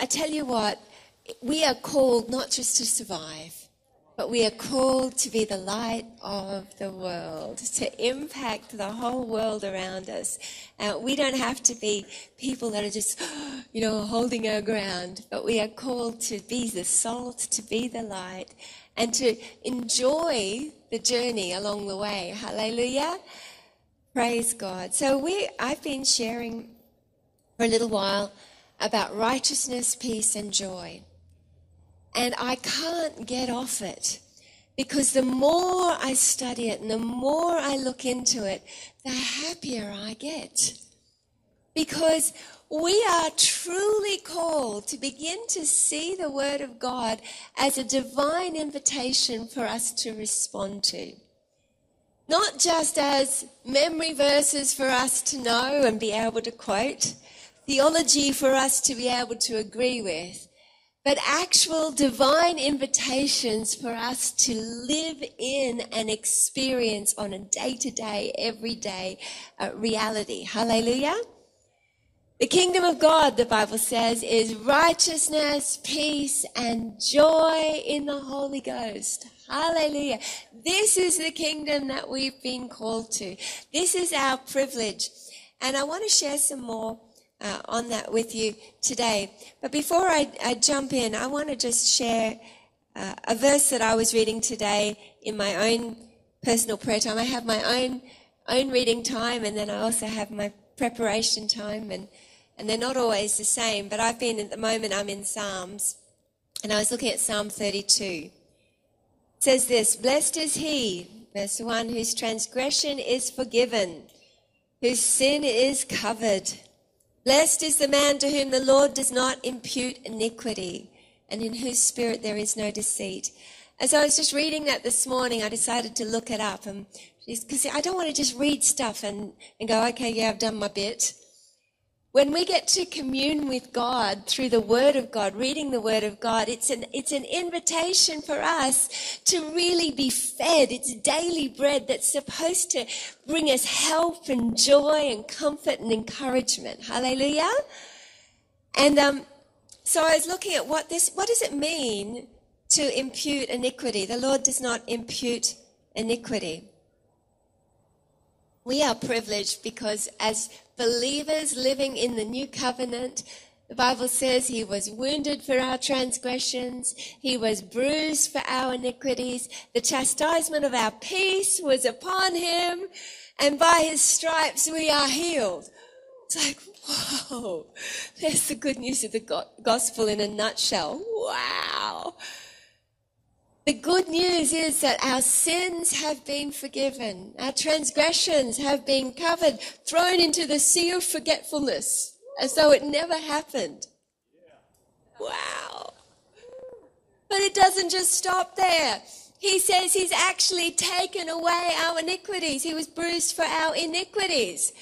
I tell you what, we are called not just to survive, but we are called to be the light of the world, to impact the whole world around us. Uh, we don't have to be people that are just, you know, holding our ground, but we are called to be the salt, to be the light, and to enjoy the journey along the way. Hallelujah. Praise God. So we, I've been sharing for a little while about righteousness, peace, and joy. And I can't get off it because the more I study it and the more I look into it, the happier I get. Because we are truly called to begin to see the Word of God as a divine invitation for us to respond to. Not just as memory verses for us to know and be able to quote, theology for us to be able to agree with, but actual divine invitations for us to live in and experience on a day to day, everyday uh, reality. Hallelujah. The kingdom of God, the Bible says, is righteousness, peace, and joy in the Holy Ghost. Hallelujah. This is the kingdom that we've been called to. This is our privilege. And I want to share some more uh, on that with you today. But before I, I jump in, I want to just share uh, a verse that I was reading today in my own personal prayer time. I have my own own reading time, and then I also have my preparation time, and and they're not always the same. But I've been at the moment I'm in Psalms, and I was looking at Psalm 32. It says this: Blessed is he, verse one, whose transgression is forgiven, whose sin is covered. Blessed is the man to whom the Lord does not impute iniquity and in whose spirit there is no deceit. As I was just reading that this morning, I decided to look it up and because I don't want to just read stuff and, and go, okay, yeah, I've done my bit. When we get to commune with God through the Word of God, reading the Word of God, it's an, it's an invitation for us to really be fed. It's daily bread that's supposed to bring us help and joy and comfort and encouragement. Hallelujah. And, um, so I was looking at what this, what does it mean to impute iniquity? The Lord does not impute iniquity. We are privileged because as believers living in the new covenant, the Bible says he was wounded for our transgressions. He was bruised for our iniquities. The chastisement of our peace was upon him. And by his stripes we are healed. It's like, whoa, there's the good news of the gospel in a nutshell. Wow. The good news is that our sins have been forgiven. Our transgressions have been covered, thrown into the sea of forgetfulness as though it never happened. Wow. But it doesn't just stop there. He says he's actually taken away our iniquities. He was bruised for our iniquities.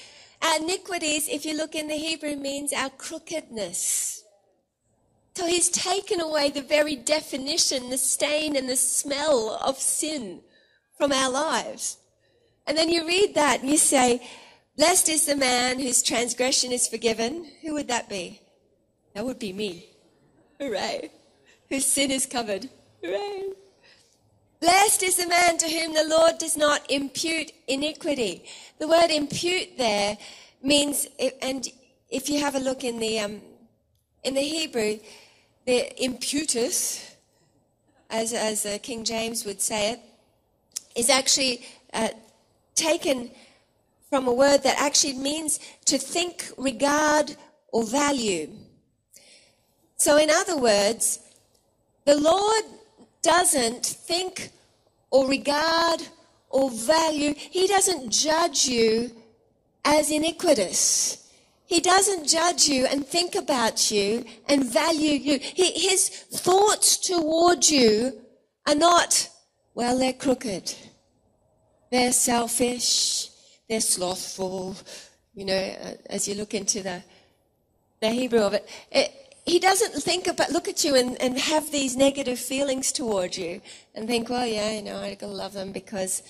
Our iniquities, if you look in the Hebrew, means our crookedness. So he's taken away the very definition, the stain and the smell of sin from our lives. And then you read that and you say, Blessed is the man whose transgression is forgiven. Who would that be? That would be me. Hooray. Whose sin is covered. Hooray. Blessed is the man to whom the Lord does not impute iniquity. The word impute there means, and if you have a look in the, um, in the Hebrew, the imputus, as, as uh, King James would say it, is actually uh, taken from a word that actually means to think, regard, or value. So, in other words, the Lord doesn't think or regard or value, He doesn't judge you as iniquitous. He doesn't judge you and think about you and value you. He, his thoughts toward you are not, well, they're crooked. They're selfish. They're slothful. You know, uh, as you look into the, the Hebrew of it, it he doesn't think about, look at you and, and have these negative feelings toward you and think, well, yeah, you know, I gotta love them because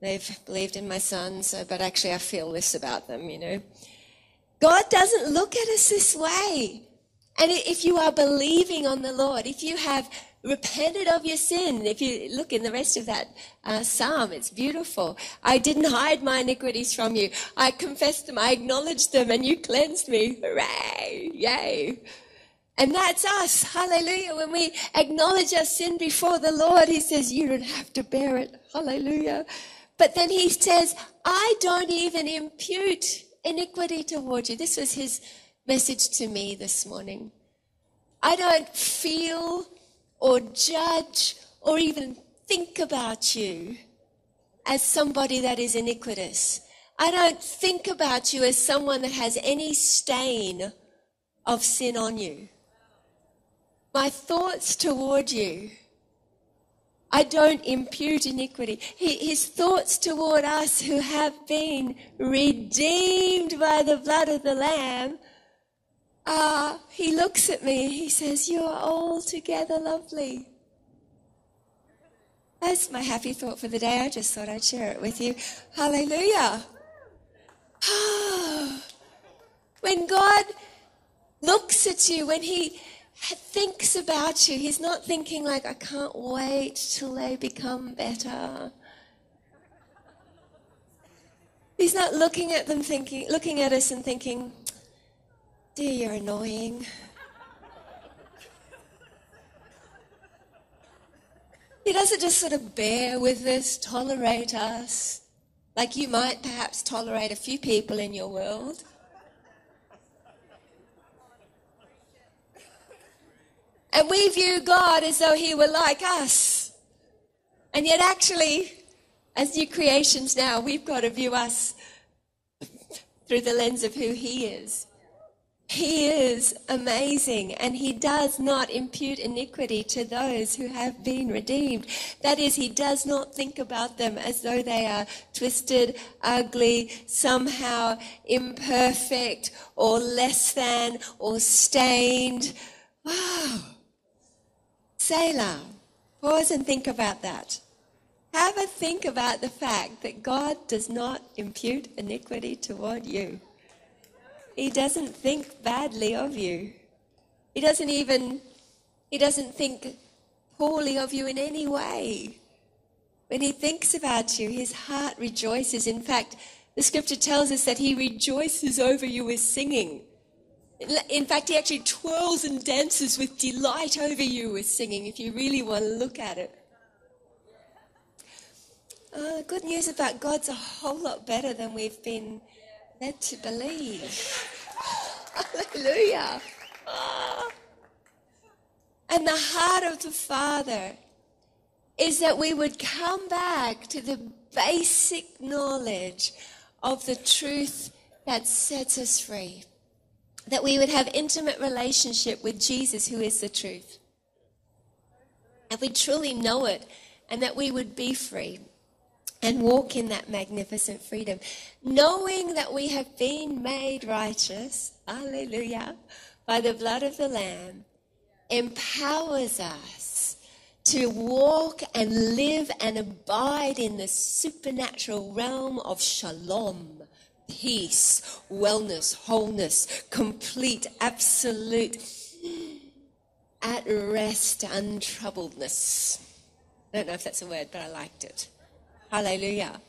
they've believed in my son, so, but actually I feel this about them, you know. God doesn't look at us this way. And if you are believing on the Lord, if you have repented of your sin, if you look in the rest of that uh, psalm, it's beautiful. I didn't hide my iniquities from you. I confessed them, I acknowledged them, and you cleansed me. Hooray! Yay! And that's us. Hallelujah. When we acknowledge our sin before the Lord, He says, You don't have to bear it. Hallelujah. But then He says, I don't even impute iniquity toward you. This was His message to me this morning. I don't feel or judge or even think about you as somebody that is iniquitous. I don't think about you as someone that has any stain of sin on you my thoughts toward you. I don't impute iniquity. his thoughts toward us who have been redeemed by the blood of the Lamb uh, he looks at me he says, You are altogether lovely. That's my happy thought for the day. I just thought I'd share it with you. Hallelujah. when God looks at you, when he thinks about you. He's not thinking like, I can't wait till they become better. He's not looking at them thinking, looking at us and thinking, dear, you're annoying. He doesn't just sort of bear with us, tolerate us, like you might perhaps tolerate a few people in your world. And we view God as though he were like us. And yet, actually, as new creations now, we've got to view us through the lens of who he is. He is amazing and he does not impute iniquity to those who have been redeemed. That is, he does not think about them as though they are twisted, ugly, somehow imperfect or less than or stained. Wow. Selah. Pause and think about that. Have a think about the fact that God does not impute iniquity toward you. He doesn't think badly of you. He doesn't even, he doesn't think poorly of you in any way. When he thinks about you, his heart rejoices. In fact, the scripture tells us that he rejoices over you with singing. In fact, he actually twirls and dances with delight over you with singing, if you really want to look at it. Uh, good news about God's a whole lot better than we've been led to believe. Hallelujah. Oh. And the heart of the Father is that we would come back to the basic knowledge of the truth that sets us free that we would have intimate relationship with Jesus who is the truth. And we truly know it and that we would be free and walk in that magnificent freedom, knowing that we have been made righteous, hallelujah, by the blood of the Lamb, empowers us to walk and live and abide in the supernatural realm of shalom, peace, wellness, wholeness, complete, absolute, at rest, untroubledness. I don't know if that's a word, but I liked it. Hallelujah.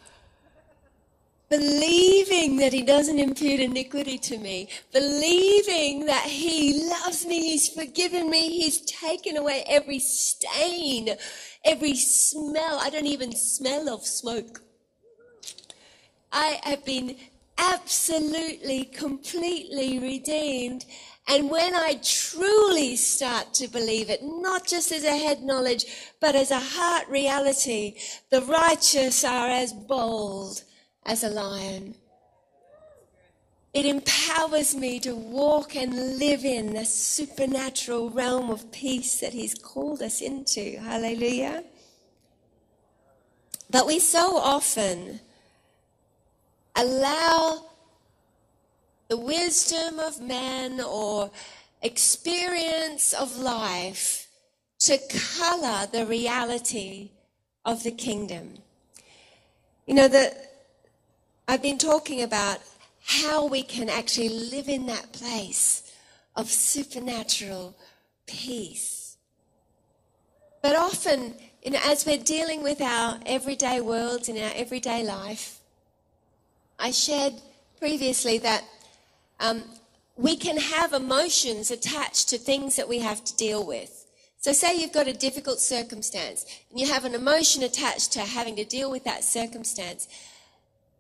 Believing that he doesn't impute iniquity to me, believing that he loves me, he's forgiven me, he's taken away every stain, every smell. I don't even smell of smoke. I have been absolutely, completely redeemed. And when I truly start to believe it, not just as a head knowledge, but as a heart reality, the righteous are as bold as a lion. It empowers me to walk and live in the supernatural realm of peace that He's called us into. Hallelujah. But we so often allow the wisdom of man or experience of life to color the reality of the kingdom. You know, that I've been talking about how we can actually live in that place of supernatural peace. But often, you know, as we're dealing with our everyday worlds in our everyday life, I shared previously that um, we can have emotions attached to things that we have to deal with. So, say you've got a difficult circumstance and you have an emotion attached to having to deal with that circumstance.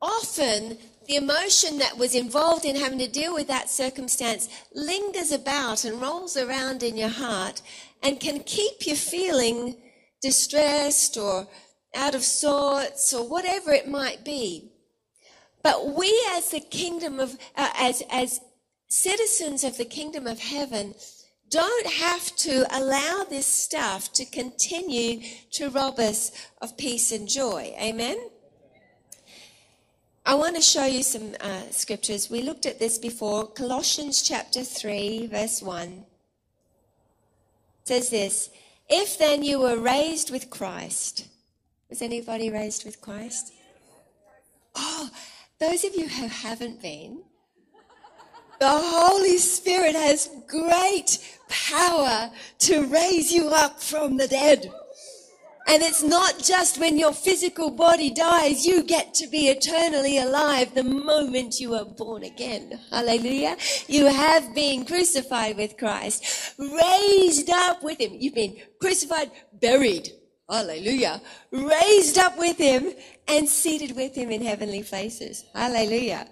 Often, the emotion that was involved in having to deal with that circumstance lingers about and rolls around in your heart and can keep you feeling distressed or out of sorts or whatever it might be. But we, as the kingdom of, uh, as, as citizens of the kingdom of heaven, don't have to allow this stuff to continue to rob us of peace and joy. Amen? I want to show you some uh, scriptures. We looked at this before. Colossians chapter 3, verse 1 says this If then you were raised with Christ, was anybody raised with Christ? Oh, those of you who haven't been, the Holy Spirit has great power to raise you up from the dead. And it's not just when your physical body dies, you get to be eternally alive the moment you are born again. Hallelujah. You have been crucified with Christ, raised up with him. You've been crucified, buried. Hallelujah. Raised up with him and seated with him in heavenly places. Hallelujah.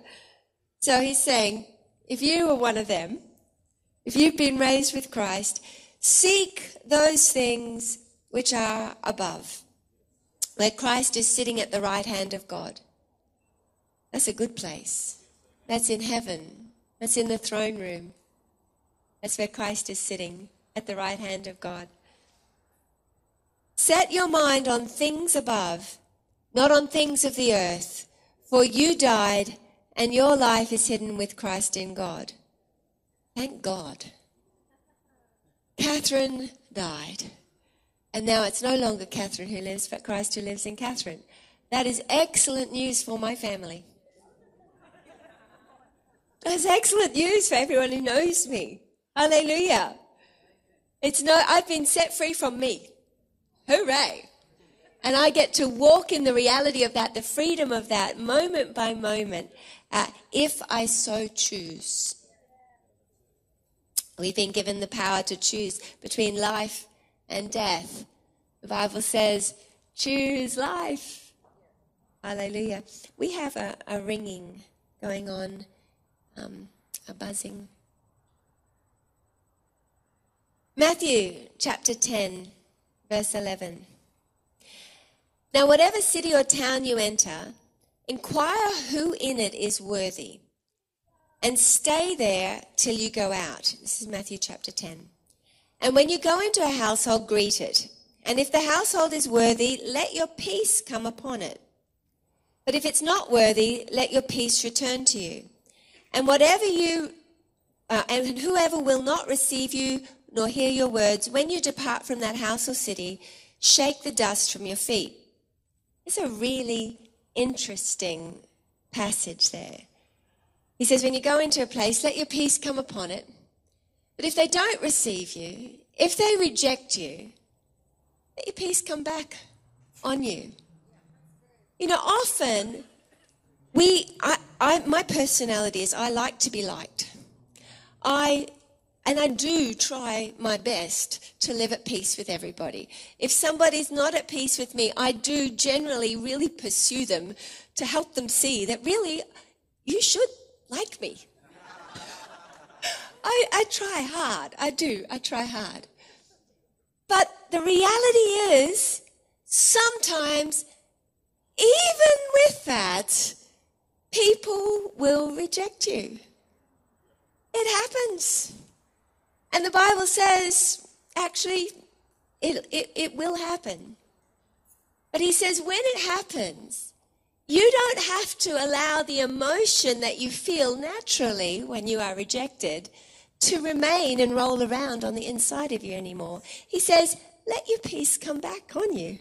So he's saying, if you are one of them, if you've been raised with Christ, seek those things which are above, where Christ is sitting at the right hand of God. That's a good place. That's in heaven. That's in the throne room. That's where Christ is sitting at the right hand of God. Set your mind on things above, not on things of the earth, for you died and your life is hidden with Christ in God. Thank God. Catherine died. And now it's no longer Catherine who lives, but Christ who lives in Catherine. That is excellent news for my family. That's excellent news for everyone who knows me. Hallelujah. It's no, I've been set free from me. Hooray. And I get to walk in the reality of that, the freedom of that, moment by moment, uh, if I so choose. We've been given the power to choose between life and death. The Bible says, choose life. Hallelujah. We have a, a ringing going on, um, a buzzing. Matthew chapter 10, verse 11. Now, whatever city or town you enter, inquire who in it is worthy and stay there till you go out. This is Matthew chapter 10. And when you go into a household, greet it. And if the household is worthy, let your peace come upon it. But if it's not worthy, let your peace return to you. And whatever you, uh, and whoever will not receive you nor hear your words, when you depart from that house or city, shake the dust from your feet. It's a really interesting passage there. He says, when you go into a place, let your peace come upon it. But if they don't receive you, if they reject you, let your peace come back on you. You know, often we, I, I, my personality is I like to be liked. I, and I do try my best to live at peace with everybody. If somebody's not at peace with me, I do generally really pursue them to help them see that really you should like me. I, I try hard. I do. I try hard. But the reality is, sometimes, even with that, people will reject you. It happens. And the Bible says, actually, it, it, it will happen. But he says, when it happens, you don't have to allow the emotion that you feel naturally when you are rejected to remain and roll around on the inside of you anymore. He says, let your peace come back on you.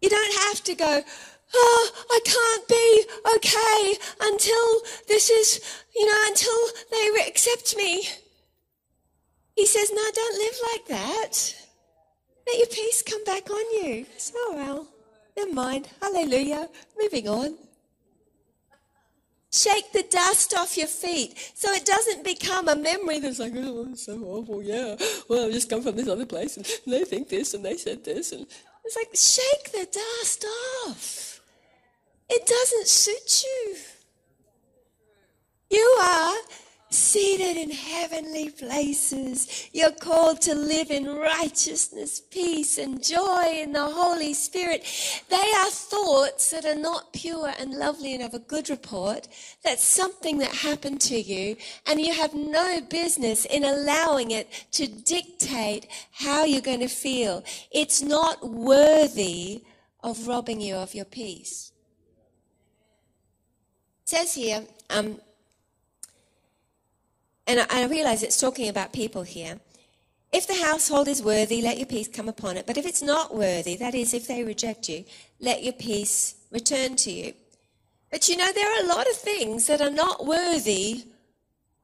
You don't have to go, oh, I can't be okay until this is, you know, until they accept me. He says, no, don't live like that. Let your peace come back on you. So, oh, well, never mind. Hallelujah. Moving on. Shake the dust off your feet so it doesn't become a memory that's like, oh, it's so awful, yeah. Well, I just come from this other place and they think this and they said this. And it's like, shake the dust off. It doesn't suit you. You are seated in heavenly places. You're called to live in righteousness, peace, and joy in the Holy Spirit. They are thoughts that are not pure and lovely and of a good report. That's something that happened to you, and you have no business in allowing it to dictate how you're going to feel. It's not worthy of robbing you of your peace. It says here, um, and I, realize it's talking about people here. If the household is worthy, let your peace come upon it. But if it's not worthy, that is, if they reject you, let your peace return to you. But you know, there are a lot of things that are not worthy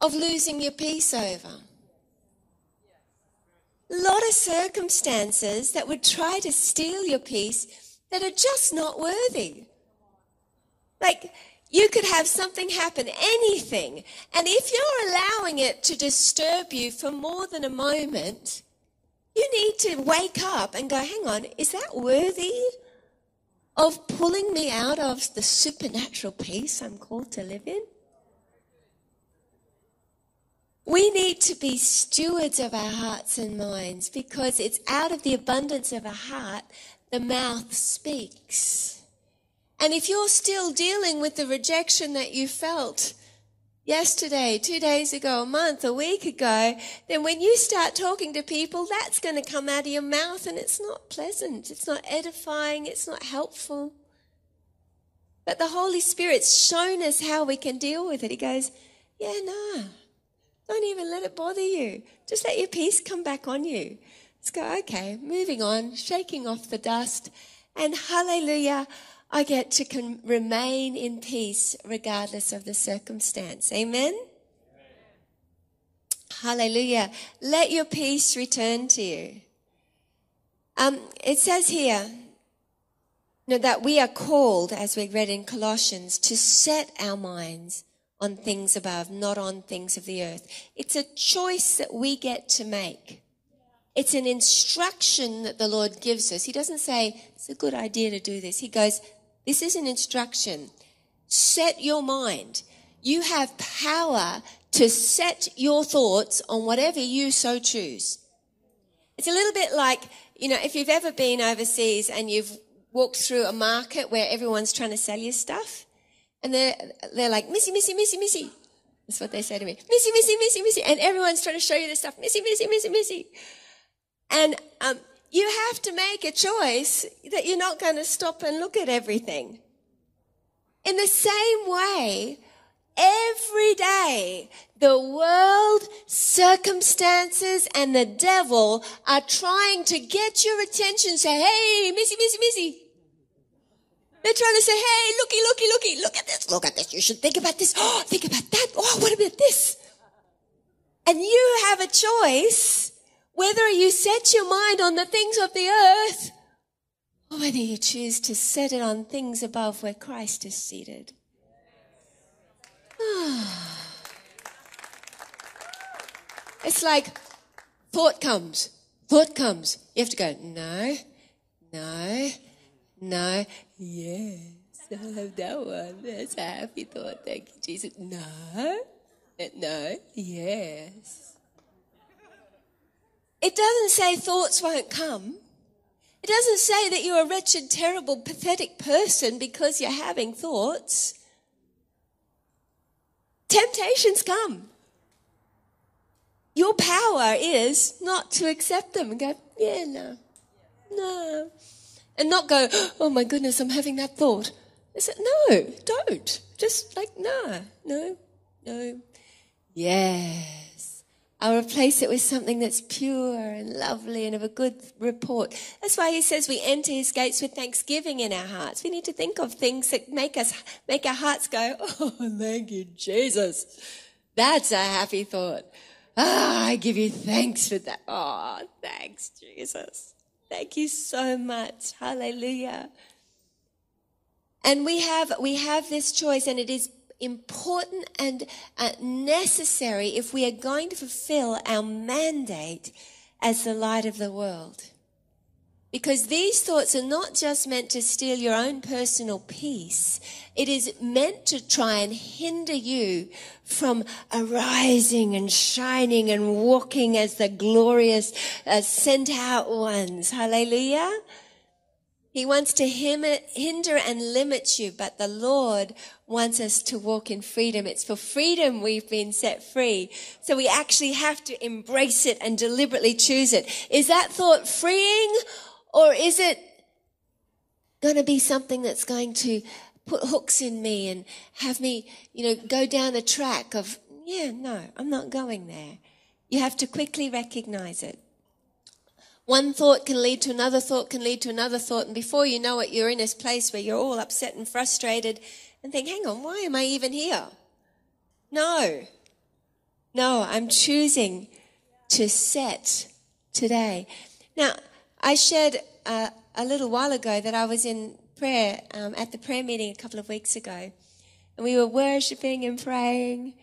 of losing your peace over. A lot of circumstances that would try to steal your peace that are just not worthy. Like, you could have something happen, anything. And if you're allowing it to disturb you for more than a moment, you need to wake up and go, hang on, is that worthy of pulling me out of the supernatural peace I'm called to live in? We need to be stewards of our hearts and minds because it's out of the abundance of a heart the mouth speaks. And if you're still dealing with the rejection that you felt yesterday, two days ago, a month, a week ago, then when you start talking to people, that's going to come out of your mouth and it's not pleasant. It's not edifying. It's not helpful. But the Holy Spirit's shown us how we can deal with it. He goes, yeah, no, don't even let it bother you. Just let your peace come back on you. Let's go, okay, moving on, shaking off the dust. And hallelujah, I get to con- remain in peace regardless of the circumstance. Amen? Amen? Hallelujah. Let your peace return to you. Um, it says here that we are called, as we read in Colossians, to set our minds on things above, not on things of the earth. It's a choice that we get to make. It's an instruction that the Lord gives us. He doesn't say, it's a good idea to do this. He goes, this is an instruction. Set your mind. You have power to set your thoughts on whatever you so choose. It's a little bit like, you know, if you've ever been overseas and you've walked through a market where everyone's trying to sell you stuff and they're, they're like, Missy, Missy, Missy, Missy. That's what they say to me. Missy, Missy, Missy, Missy. And everyone's trying to show you this stuff. Missy, Missy, Missy, Missy. And, um, you have to make a choice that you're not going to stop and look at everything. In the same way, every day, the world, circumstances, and the devil are trying to get your attention. Say, hey, Missy, Missy, Missy. They're trying to say, hey, looky, looky, looky, look at this, look at this. You should think about this. Oh, think about that. Oh, what about this? And you have a choice whether you set your mind on the things of the earth or whether you choose to set it on things above where Christ is seated. it's like thought comes, thought comes. You have to go, no, no, no, yes, I have that one. That's a happy thought. Thank you, Jesus. No, no, yes. It doesn't say thoughts won't come. It doesn't say that you're a wretched, terrible, pathetic person because you're having thoughts. Temptations come. Your power is not to accept them and go, yeah, no, no. And not go, oh my goodness, I'm having that thought. I said, no, don't. Just like, no, no, no. Yes. I'll replace it with something that's pure and lovely and of a good report. That's why he says we enter his gates with thanksgiving in our hearts. We need to think of things that make us, make our hearts go, Oh, thank you, Jesus. That's a happy thought. Ah, I give you thanks for that. Oh, thanks, Jesus. Thank you so much. Hallelujah. And we have, we have this choice and it is important and uh, necessary if we are going to fulfill our mandate as the light of the world. Because these thoughts are not just meant to steal your own personal peace. It is meant to try and hinder you from arising and shining and walking as the glorious uh, sent out ones. Hallelujah. He wants to hinder and limit you, but the Lord wants us to walk in freedom. It's for freedom we've been set free. So we actually have to embrace it and deliberately choose it. Is that thought freeing or is it going to be something that's going to put hooks in me and have me, you know, go down a track of, yeah, no, I'm not going there. You have to quickly recognize it. One thought can lead to another thought, can lead to another thought, and before you know it, you're in this place where you're all upset and frustrated and think, hang on, why am I even here? No. No, I'm choosing to set today. Now, I shared uh, a little while ago that I was in prayer um, at the prayer meeting a couple of weeks ago, and we were worshiping and praying.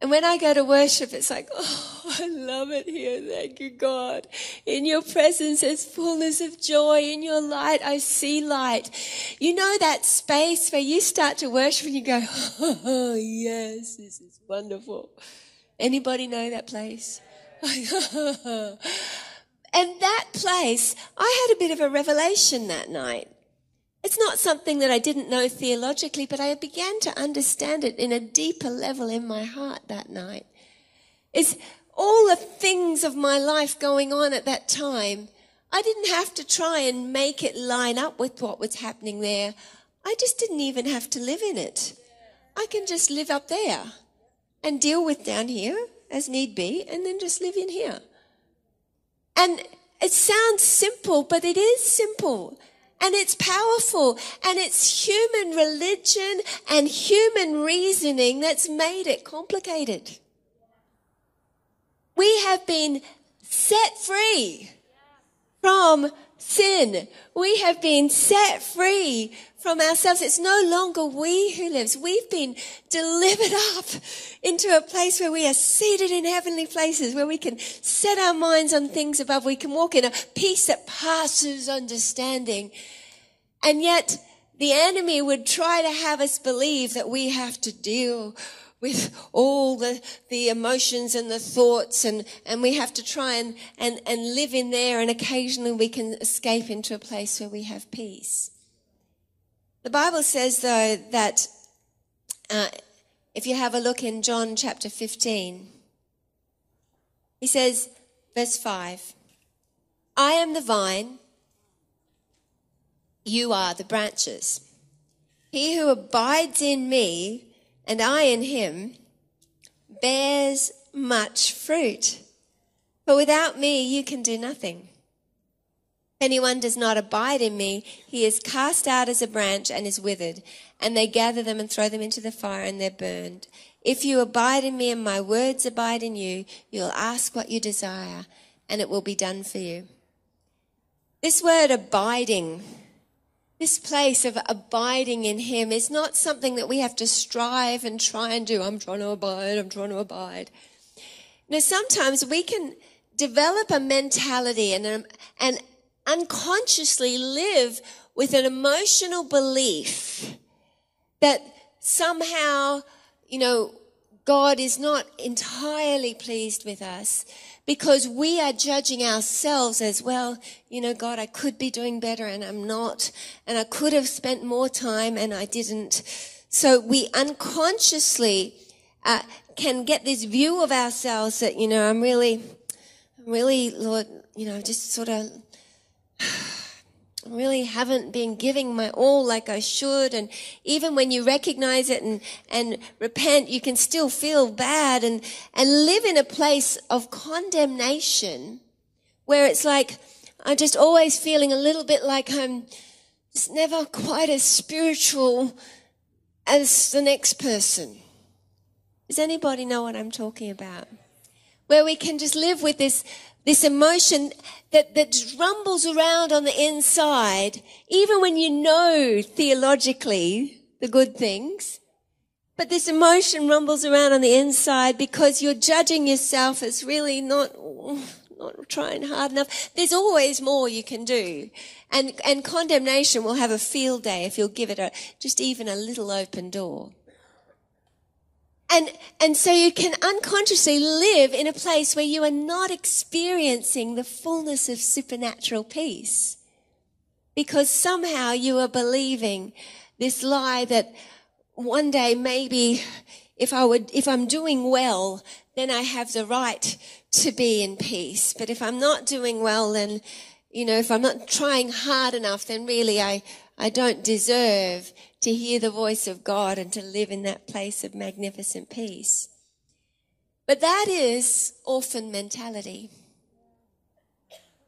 And when I go to worship, it's like, oh, I love it here. Thank you, God. In your presence, there's fullness of joy. In your light, I see light. You know that space where you start to worship and you go, oh, yes, this is wonderful. Anybody know that place? and that place, I had a bit of a revelation that night. It's not something that I didn't know theologically, but I began to understand it in a deeper level in my heart that night. It's all the things of my life going on at that time. I didn't have to try and make it line up with what was happening there. I just didn't even have to live in it. I can just live up there and deal with down here as need be and then just live in here. And it sounds simple, but it is simple. And it's powerful and it's human religion and human reasoning that's made it complicated. We have been set free from sin. We have been set free from ourselves. It's no longer we who lives. We've been delivered up into a place where we are seated in heavenly places, where we can set our minds on things above. We can walk in a peace that passes understanding. And yet the enemy would try to have us believe that we have to deal with all the, the emotions and the thoughts and, and we have to try and, and, and live in there and occasionally we can escape into a place where we have peace. The Bible says though that uh, if you have a look in John chapter 15, he says, verse 5, I am the vine, you are the branches. He who abides in me and I in him bears much fruit. For without me, you can do nothing. If anyone does not abide in me, he is cast out as a branch and is withered, and they gather them and throw them into the fire and they're burned. If you abide in me and my words abide in you, you'll ask what you desire and it will be done for you. This word abiding this place of abiding in Him is not something that we have to strive and try and do. I'm trying to abide, I'm trying to abide. Now, sometimes we can develop a mentality and, um, and unconsciously live with an emotional belief that somehow, you know, God is not entirely pleased with us because we are judging ourselves as well. You know, God, I could be doing better and I'm not. And I could have spent more time and I didn't. So we unconsciously uh, can get this view of ourselves that, you know, I'm really, really, Lord, you know, just sort of, really haven't been giving my all like I should. And even when you recognize it and, and repent, you can still feel bad and, and live in a place of condemnation where it's like, I'm just always feeling a little bit like I'm just never quite as spiritual as the next person. Does anybody know what I'm talking about? Where we can just live with this this emotion that, that rumbles around on the inside, even when you know theologically the good things. But this emotion rumbles around on the inside because you're judging yourself as really not, not trying hard enough. There's always more you can do. And, and condemnation will have a field day if you'll give it a, just even a little open door. And, and so you can unconsciously live in a place where you are not experiencing the fullness of supernatural peace. Because somehow you are believing this lie that one day maybe if I would, if I'm doing well, then I have the right to be in peace. But if I'm not doing well, then, you know, if I'm not trying hard enough, then really I, I don't deserve to hear the voice of God and to live in that place of magnificent peace. But that is orphan mentality.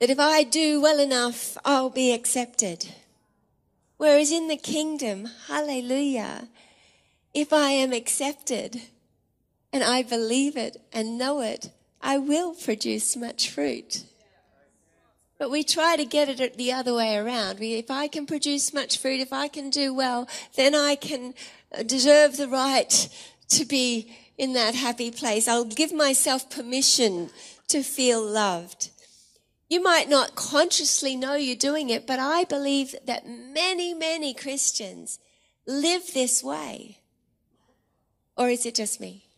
That if I do well enough, I'll be accepted. Whereas in the kingdom, hallelujah, if I am accepted and I believe it and know it, I will produce much fruit. But we try to get it the other way around. We, if I can produce much fruit, if I can do well, then I can uh, deserve the right to be in that happy place. I'll give myself permission to feel loved. You might not consciously know you're doing it, but I believe that many, many Christians live this way. Or is it just me?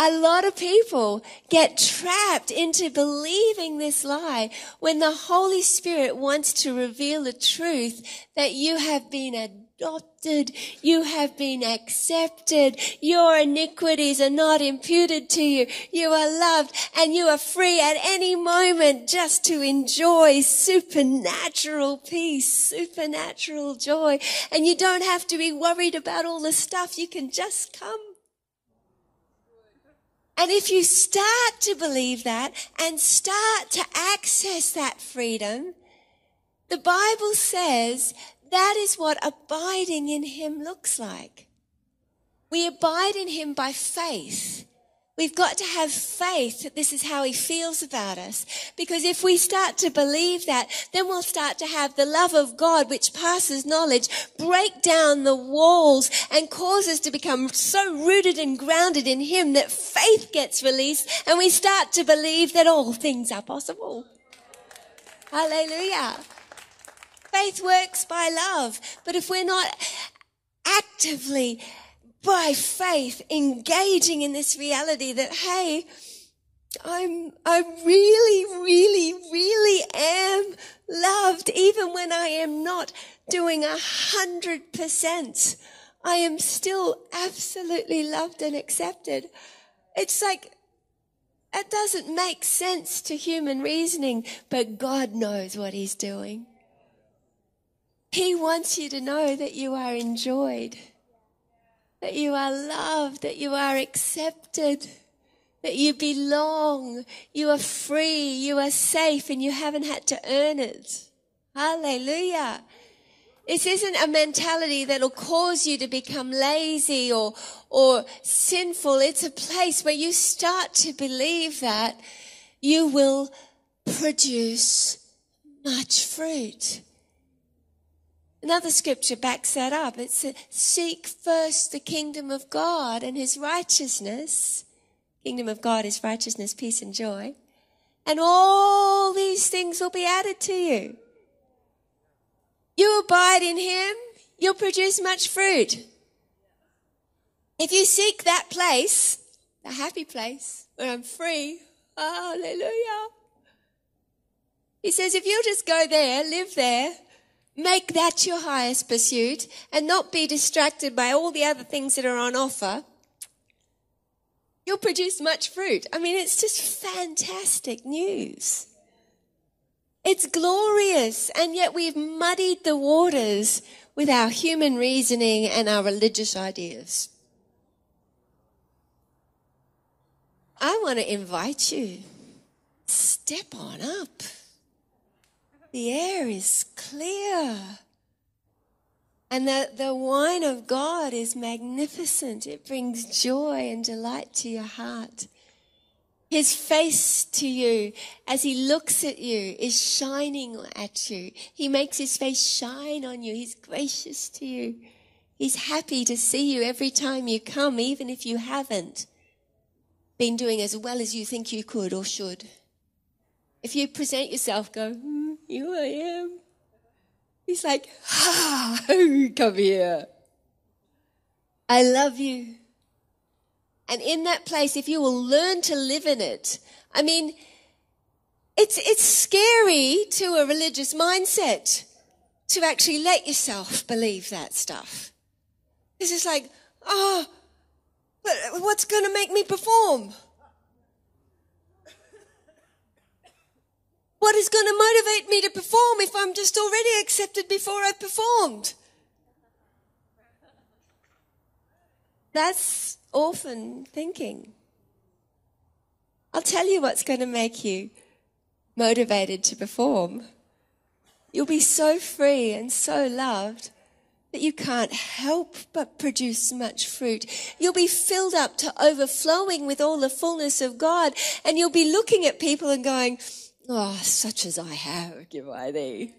A lot of people get trapped into believing this lie when the Holy Spirit wants to reveal the truth that you have been adopted, you have been accepted, your iniquities are not imputed to you, you are loved, and you are free at any moment just to enjoy supernatural peace, supernatural joy, and you don't have to be worried about all the stuff, you can just come and if you start to believe that and start to access that freedom, the Bible says that is what abiding in Him looks like. We abide in Him by faith. We've got to have faith that this is how he feels about us. Because if we start to believe that, then we'll start to have the love of God, which passes knowledge, break down the walls and cause us to become so rooted and grounded in him that faith gets released and we start to believe that all things are possible. Hallelujah. Faith works by love. But if we're not actively by faith engaging in this reality that, hey, I'm, I really, really, really am loved even when I am not doing a hundred percent. I am still absolutely loved and accepted. It's like, it doesn't make sense to human reasoning, but God knows what He's doing. He wants you to know that you are enjoyed that you are loved, that you are accepted, that you belong, you are free, you are safe, and you haven't had to earn it. Hallelujah. This isn't a mentality that'll cause you to become lazy or, or sinful. It's a place where you start to believe that you will produce much fruit. Another scripture backs that up. It says, seek first the kingdom of God and his righteousness. Kingdom of God is righteousness, peace, and joy. And all these things will be added to you. You abide in him, you'll produce much fruit. If you seek that place, the happy place where I'm free, hallelujah. He says, if you'll just go there, live there, Make that your highest pursuit and not be distracted by all the other things that are on offer. You'll produce much fruit. I mean, it's just fantastic news. It's glorious, and yet we've muddied the waters with our human reasoning and our religious ideas. I want to invite you. Step on up. The air is clear. And the, the wine of God is magnificent. It brings joy and delight to your heart. His face to you as he looks at you is shining at you. He makes his face shine on you. He's gracious to you. He's happy to see you every time you come, even if you haven't been doing as well as you think you could or should. If you present yourself, go, mm, here I am. He's like, ah, come here. I love you. And in that place, if you will learn to live in it, I mean, it's, it's scary to a religious mindset to actually let yourself believe that stuff. It's like, oh, what's going to make me perform? What is going to motivate me to perform if I'm just already accepted before I've performed? That's orphan thinking. I'll tell you what's going to make you motivated to perform. You'll be so free and so loved that you can't help but produce much fruit. You'll be filled up to overflowing with all the fullness of God, and you'll be looking at people and going, Oh, such as I have, give I thee.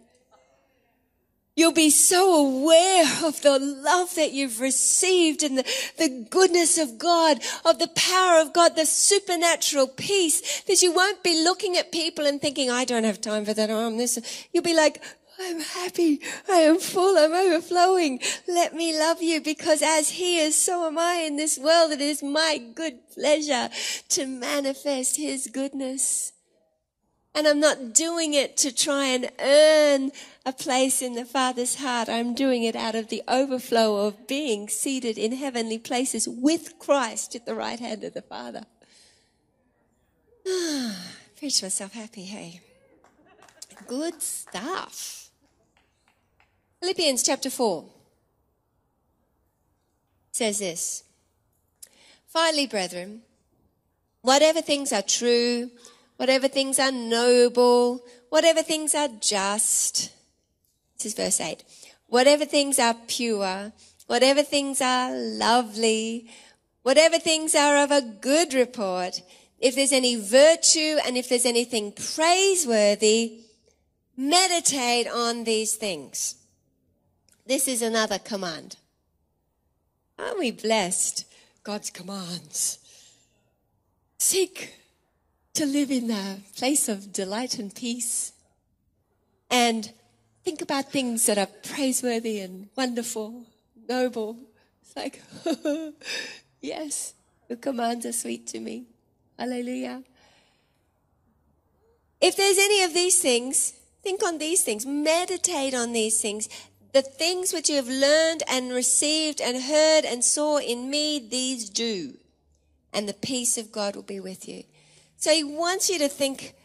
You'll be so aware of the love that you've received and the, the goodness of God, of the power of God, the supernatural peace that you won't be looking at people and thinking, I don't have time for that I'm this. You'll be like, I'm happy. I am full. I'm overflowing. Let me love you because as he is, so am I in this world. It is my good pleasure to manifest his goodness. And I'm not doing it to try and earn a place in the Father's heart. I'm doing it out of the overflow of being seated in heavenly places with Christ at the right hand of the Father. preach myself happy, hey? Good stuff. Philippians chapter 4 says this Finally, brethren, whatever things are true, whatever things are noble, whatever things are just. This is verse 8. Whatever things are pure, whatever things are lovely, whatever things are of a good report, if there's any virtue and if there's anything praiseworthy, meditate on these things. This is another command. Aren't we blessed? God's commands. Seek to live in a place of delight and peace and think about things that are praiseworthy and wonderful, noble. It's like, yes, your commands are sweet to me. Hallelujah. If there's any of these things, think on these things, meditate on these things. The things which you have learned and received and heard and saw in me, these do. And the peace of God will be with you. So he wants you to think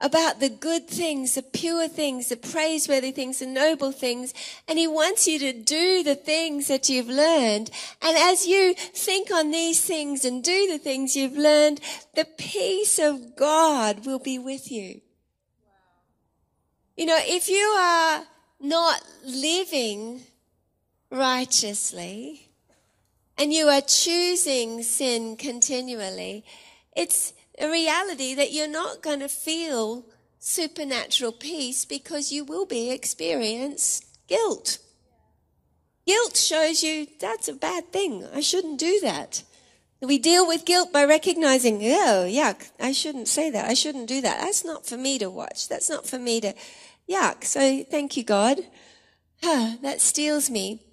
about the good things, the pure things, the praiseworthy things, the noble things. And he wants you to do the things that you've learned. And as you think on these things and do the things you've learned, the peace of God will be with you. You know, if you are not living righteously and you are choosing sin continually, it's, a reality that you're not going to feel supernatural peace because you will be experience guilt. Guilt shows you that's a bad thing. I shouldn't do that. We deal with guilt by recognizing, oh, yuck, I shouldn't say that. I shouldn't do that. That's not for me to watch. That's not for me to, yuck. So thank you, God. Huh, that steals me.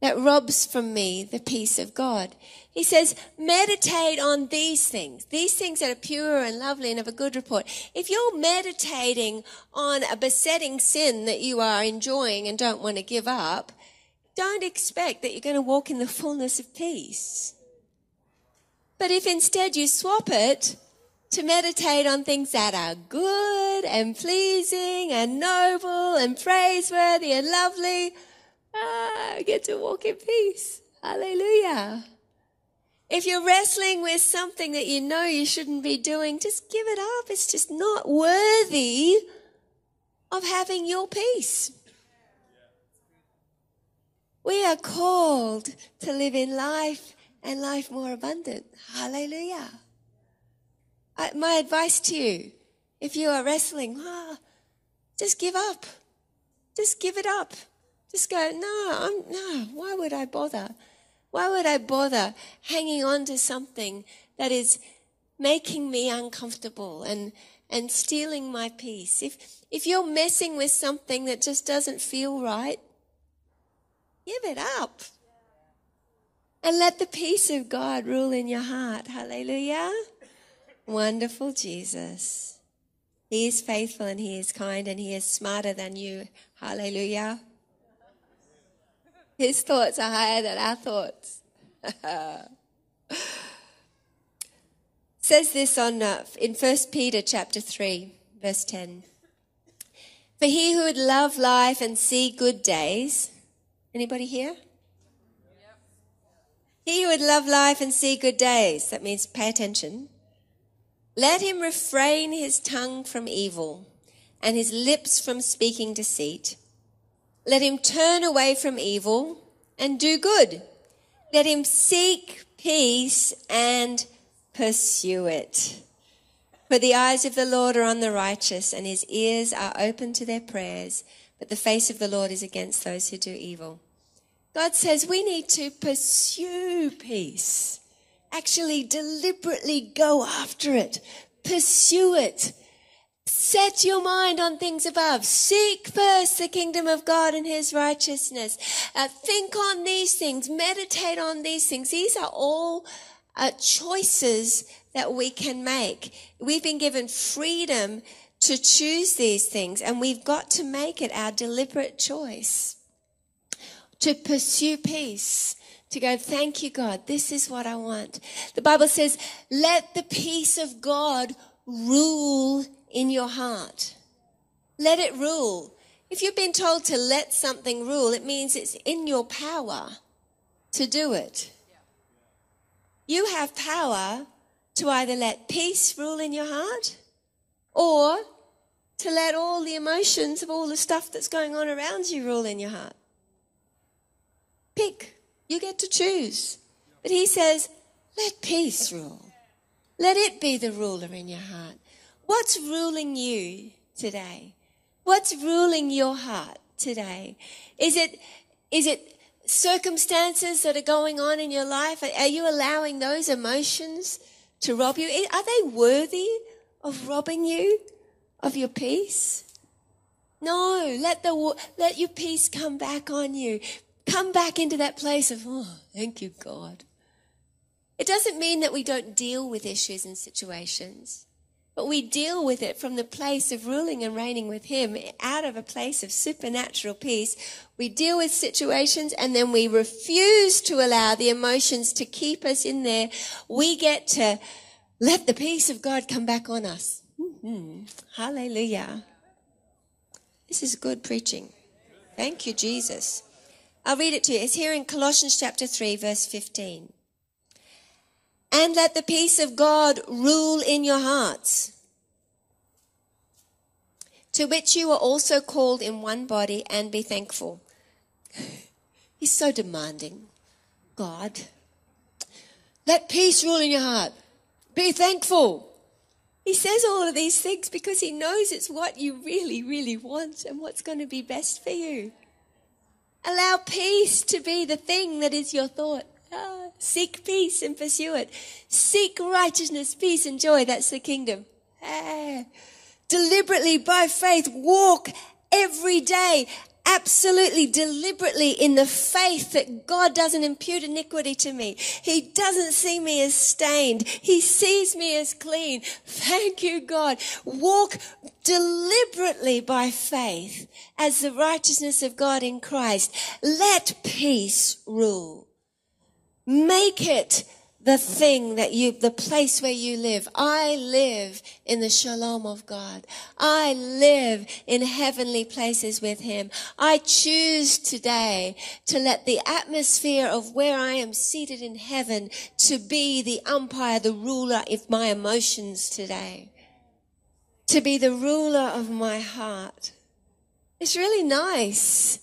That robs from me the peace of God. He says, meditate on these things, these things that are pure and lovely and of a good report. If you're meditating on a besetting sin that you are enjoying and don't want to give up, don't expect that you're going to walk in the fullness of peace. But if instead you swap it to meditate on things that are good and pleasing and noble and praiseworthy and lovely. Ah, I get to walk in peace. Hallelujah. If you're wrestling with something that you know you shouldn't be doing, just give it up. It's just not worthy of having your peace. We are called to live in life and life more abundant. Hallelujah. I, my advice to you, if you are wrestling, ah, just give up. Just give it up. Just go, no, I'm, no, why would I bother? Why would I bother hanging on to something that is making me uncomfortable and, and stealing my peace? If, if you're messing with something that just doesn't feel right, Give it up. And let the peace of God rule in your heart. Hallelujah. Wonderful Jesus. He is faithful and he is kind and he is smarter than you. Hallelujah. His thoughts are higher than our thoughts. says this on uh, in 1 Peter chapter 3 verse 10. For he who would love life and see good days Anybody here? He who would love life and see good days, that means pay attention. Let him refrain his tongue from evil and his lips from speaking deceit. Let him turn away from evil and do good. Let him seek peace and pursue it. For the eyes of the Lord are on the righteous and his ears are open to their prayers but the face of the Lord is against those who do evil. God says we need to pursue peace. Actually, deliberately go after it. Pursue it. Set your mind on things above. Seek first the kingdom of God and his righteousness. Uh, think on these things. Meditate on these things. These are all uh, choices that we can make. We've been given freedom to choose these things, and we've got to make it our deliberate choice to pursue peace. To go, thank you, God. This is what I want. The Bible says, let the peace of God rule in your heart. Let it rule. If you've been told to let something rule, it means it's in your power to do it. You have power to either let peace rule in your heart or to let all the emotions of all the stuff that's going on around you rule in your heart. Pick. You get to choose. But he says, let peace rule. Let it be the ruler in your heart. What's ruling you today? What's ruling your heart today? Is it, is it circumstances that are going on in your life? Are you allowing those emotions to rob you? Are they worthy of robbing you of your peace? No, let the let your peace come back on you. Come back into that place of, oh, thank you, God. It doesn't mean that we don't deal with issues and situations, but we deal with it from the place of ruling and reigning with Him out of a place of supernatural peace. We deal with situations and then we refuse to allow the emotions to keep us in there. We get to let the peace of God come back on us. Mm-hmm. Hallelujah. This is good preaching. Thank you, Jesus. I'll read it to you. It's here in Colossians chapter 3, verse 15. And let the peace of God rule in your hearts, to which you are also called in one body, and be thankful. He's so demanding. God. Let peace rule in your heart. Be thankful. He says all of these things because he knows it's what you really, really want and what's going to be best for you. Allow peace to be the thing that is your thought. Ah, seek peace and pursue it. Seek righteousness, peace, and joy. That's the kingdom. Ah. Deliberately, by faith, walk every day absolutely deliberately in the faith that God doesn't impute iniquity to me. He doesn't see me as stained. He sees me as clean. Thank you, God. Walk deliberately by faith as the righteousness of God in Christ. Let peace rule. Make it the thing that you, the place where you live. I live in the shalom of God. I live in heavenly places with Him. I choose today to let the atmosphere of where I am seated in heaven to be the umpire, the ruler of my emotions today. To be the ruler of my heart. It's really nice.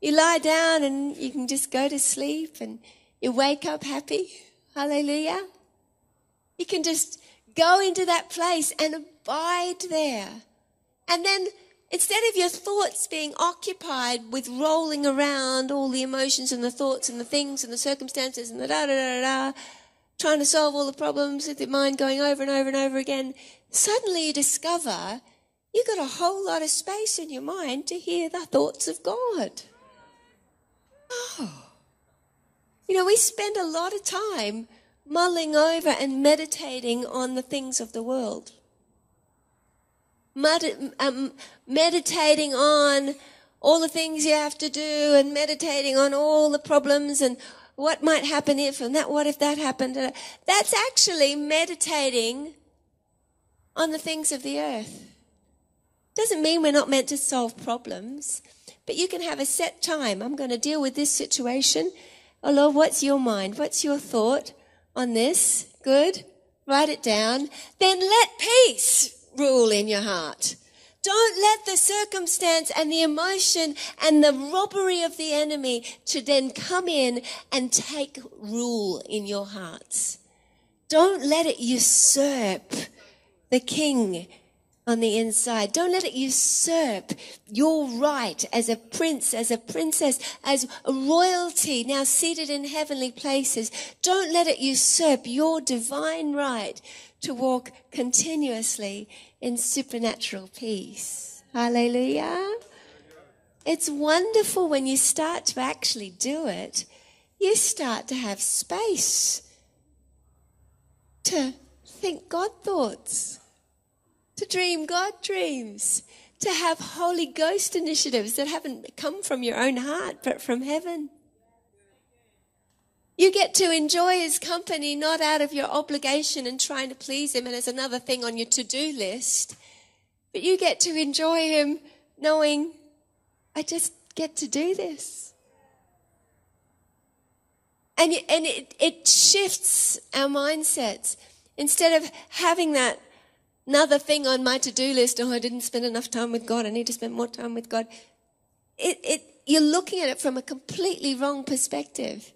You lie down and you can just go to sleep and you wake up happy. Hallelujah. You can just go into that place and abide there. And then instead of your thoughts being occupied with rolling around all the emotions and the thoughts and the things and the circumstances and the da da da da, trying to solve all the problems with your mind going over and over and over again, suddenly you discover you've got a whole lot of space in your mind to hear the thoughts of God. Oh. You know, we spend a lot of time mulling over and meditating on the things of the world. Med- um, meditating on all the things you have to do and meditating on all the problems and what might happen if and that what if that happened. That's actually meditating on the things of the earth. Doesn't mean we're not meant to solve problems but you can have a set time. I'm going to deal with this situation Oh Lord, what's your mind? What's your thought on this? Good. Write it down. Then let peace rule in your heart. Don't let the circumstance and the emotion and the robbery of the enemy to then come in and take rule in your hearts. Don't let it usurp the king on the inside. Don't let it usurp your right as a prince, as a princess, as a royalty now seated in heavenly places. Don't let it usurp your divine right to walk continuously in supernatural peace. Hallelujah. It's wonderful when you start to actually do it. You start to have space to think God thoughts to dream God dreams, to have Holy Ghost initiatives that haven't come from your own heart, but from heaven. You get to enjoy his company not out of your obligation and trying to please him and as another thing on your to do list, but you get to enjoy him knowing, I just get to do this. And, and it, it shifts our mindsets. Instead of having that another thing on my to-do list. Oh, I didn't spend enough time with God. I need to spend more time with God. It, it, you're looking at it from a completely wrong perspective.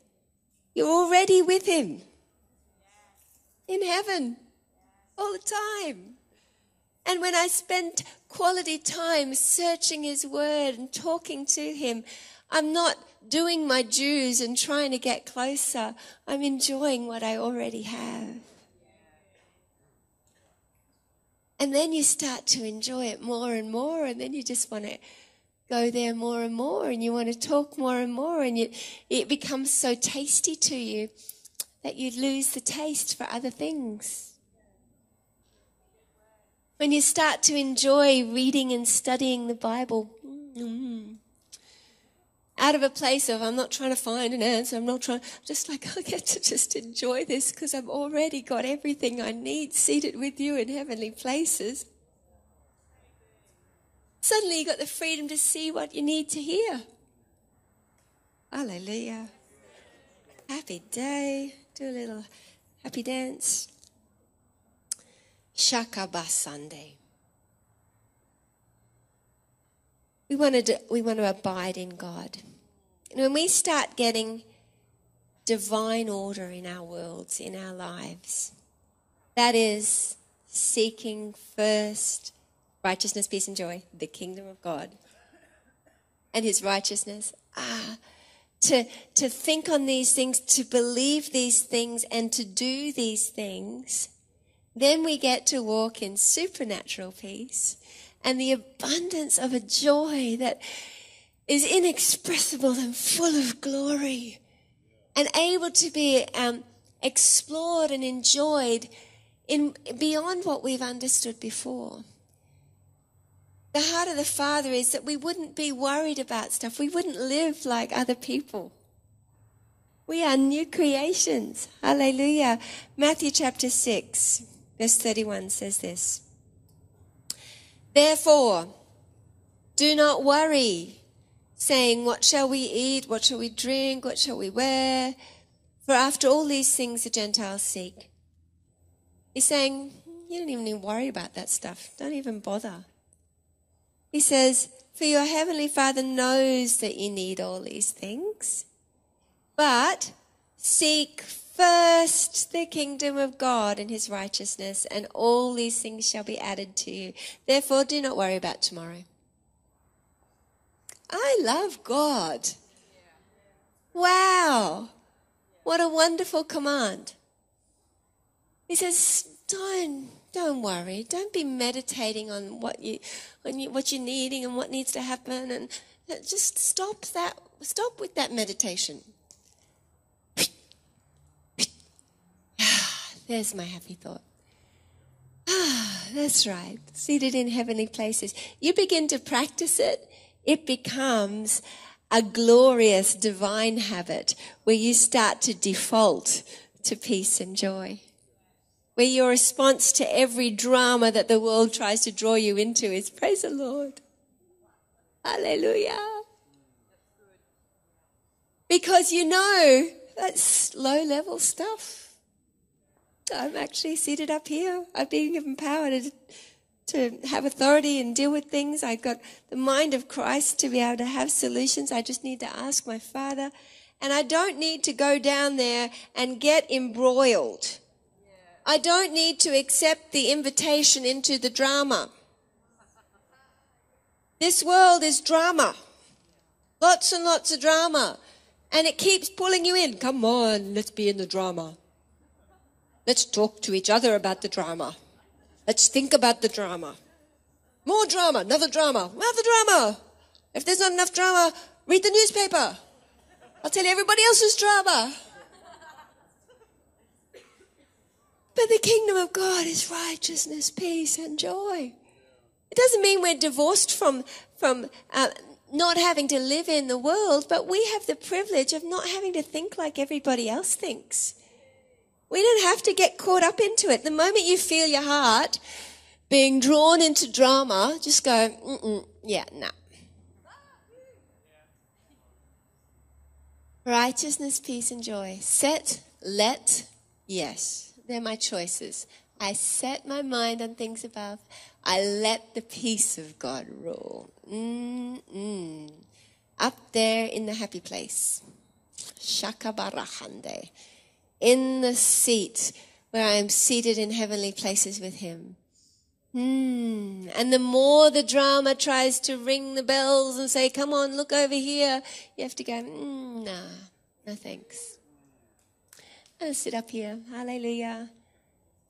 You're already with Him in heaven all the time. And when I spend quality time searching His Word and talking to Him, I'm not doing my dues and trying to get closer. I'm enjoying what I already have. And then you start to enjoy it more and more, and then you just want to go there more and more, and you want to talk more and more, and you, it becomes so tasty to you that you lose the taste for other things. When you start to enjoy reading and studying the Bible, mm-hmm out of a place of I'm not trying to find an answer. I'm not trying, just like I get to just enjoy this because I've already got everything I need seated with you in heavenly places. Suddenly you got the freedom to see what you need to hear. Hallelujah. Happy day. Do a little happy dance. Shakaba Sunday. We want to, we want to abide in God. And when we start getting divine order in our worlds, in our lives, that is seeking first righteousness, peace, and joy, the kingdom of God, and his righteousness. Ah, to, to think on these things, to believe these things, and to do these things, then we get to walk in supernatural peace and the abundance of a joy that is inexpressible and full of glory and able to be um, explored and enjoyed in beyond what we've understood before. The heart of the Father is that we wouldn't be worried about stuff. We wouldn't live like other people. We are new creations. Hallelujah. Matthew chapter 6, verse 31 says this. Therefore, do not worry, saying, What shall we eat? What shall we drink? What shall we wear? For after all these things the Gentiles seek. He's saying, You don't even need to worry about that stuff. Don't even bother. He says, For your heavenly Father knows that you need all these things. But seek first the kingdom of God and his righteousness, and all these things shall be added to you. Therefore, do not worry about tomorrow. I love God. Wow. What a wonderful command. He says, don't, don't worry. Don't be meditating on what you, on you, what you're needing and what needs to happen. And just stop that, stop with that meditation. There's my happy thought. Ah, that's right. Seated in heavenly places. You begin to practice it, it becomes a glorious divine habit where you start to default to peace and joy. Where your response to every drama that the world tries to draw you into is praise the Lord. Hallelujah. Because you know that's low level stuff. I'm actually seated up here. I've been given power to to have authority and deal with things. I've got the mind of Christ to be able to have solutions. I just need to ask my Father. And I don't need to go down there and get embroiled. I don't need to accept the invitation into the drama. This world is drama. Lots and lots of drama. And it keeps pulling you in. Come on, let's be in the drama. Let's talk to each other about the drama. Let's think about the drama. More drama, another drama, another drama. If there's not enough drama, read the newspaper. I'll tell you everybody else's drama. But the kingdom of God is righteousness, peace, and joy. It doesn't mean we're divorced from, from uh, not having to live in the world, but we have the privilege of not having to think like everybody else thinks. We don't have to get caught up into it. The moment you feel your heart being drawn into drama, just go, Mm-mm, yeah, no. Nah. Righteousness, peace, and joy. Set, let, yes. They're my choices. I set my mind on things above. I let the peace of God rule. Mm-mm. Up there in the happy place. Shakabarahande in the seat where I am seated in heavenly places with him. Hmm. And the more the drama tries to ring the bells and say, come on, look over here, you have to go, mm, nah, no thanks. To sit up here. Hallelujah.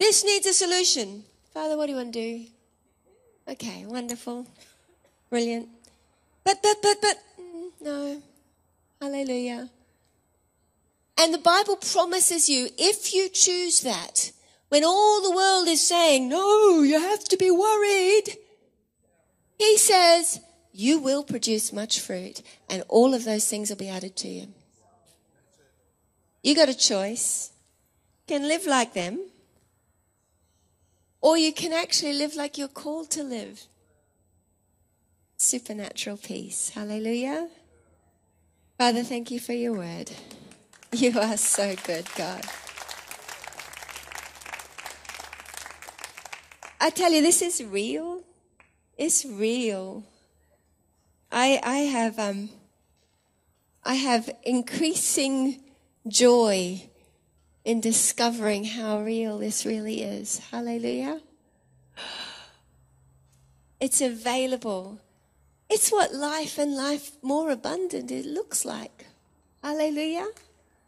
This needs a solution. Father, what do you want to do? Okay, wonderful. Brilliant. But, but, but, but, mm, no. Hallelujah. And the Bible promises you, if you choose that, when all the world is saying, no, you have to be worried, he says, you will produce much fruit and all of those things will be added to you. You got a choice. You can live like them or you can actually live like you're called to live. Supernatural peace. Hallelujah. Father, thank you for your word. You are so good, God. I tell you, this is real. It's real. I, I have, um, I have increasing joy in discovering how real this really is. Hallelujah. It's available. It's what life and life more abundant it looks like. Hallelujah.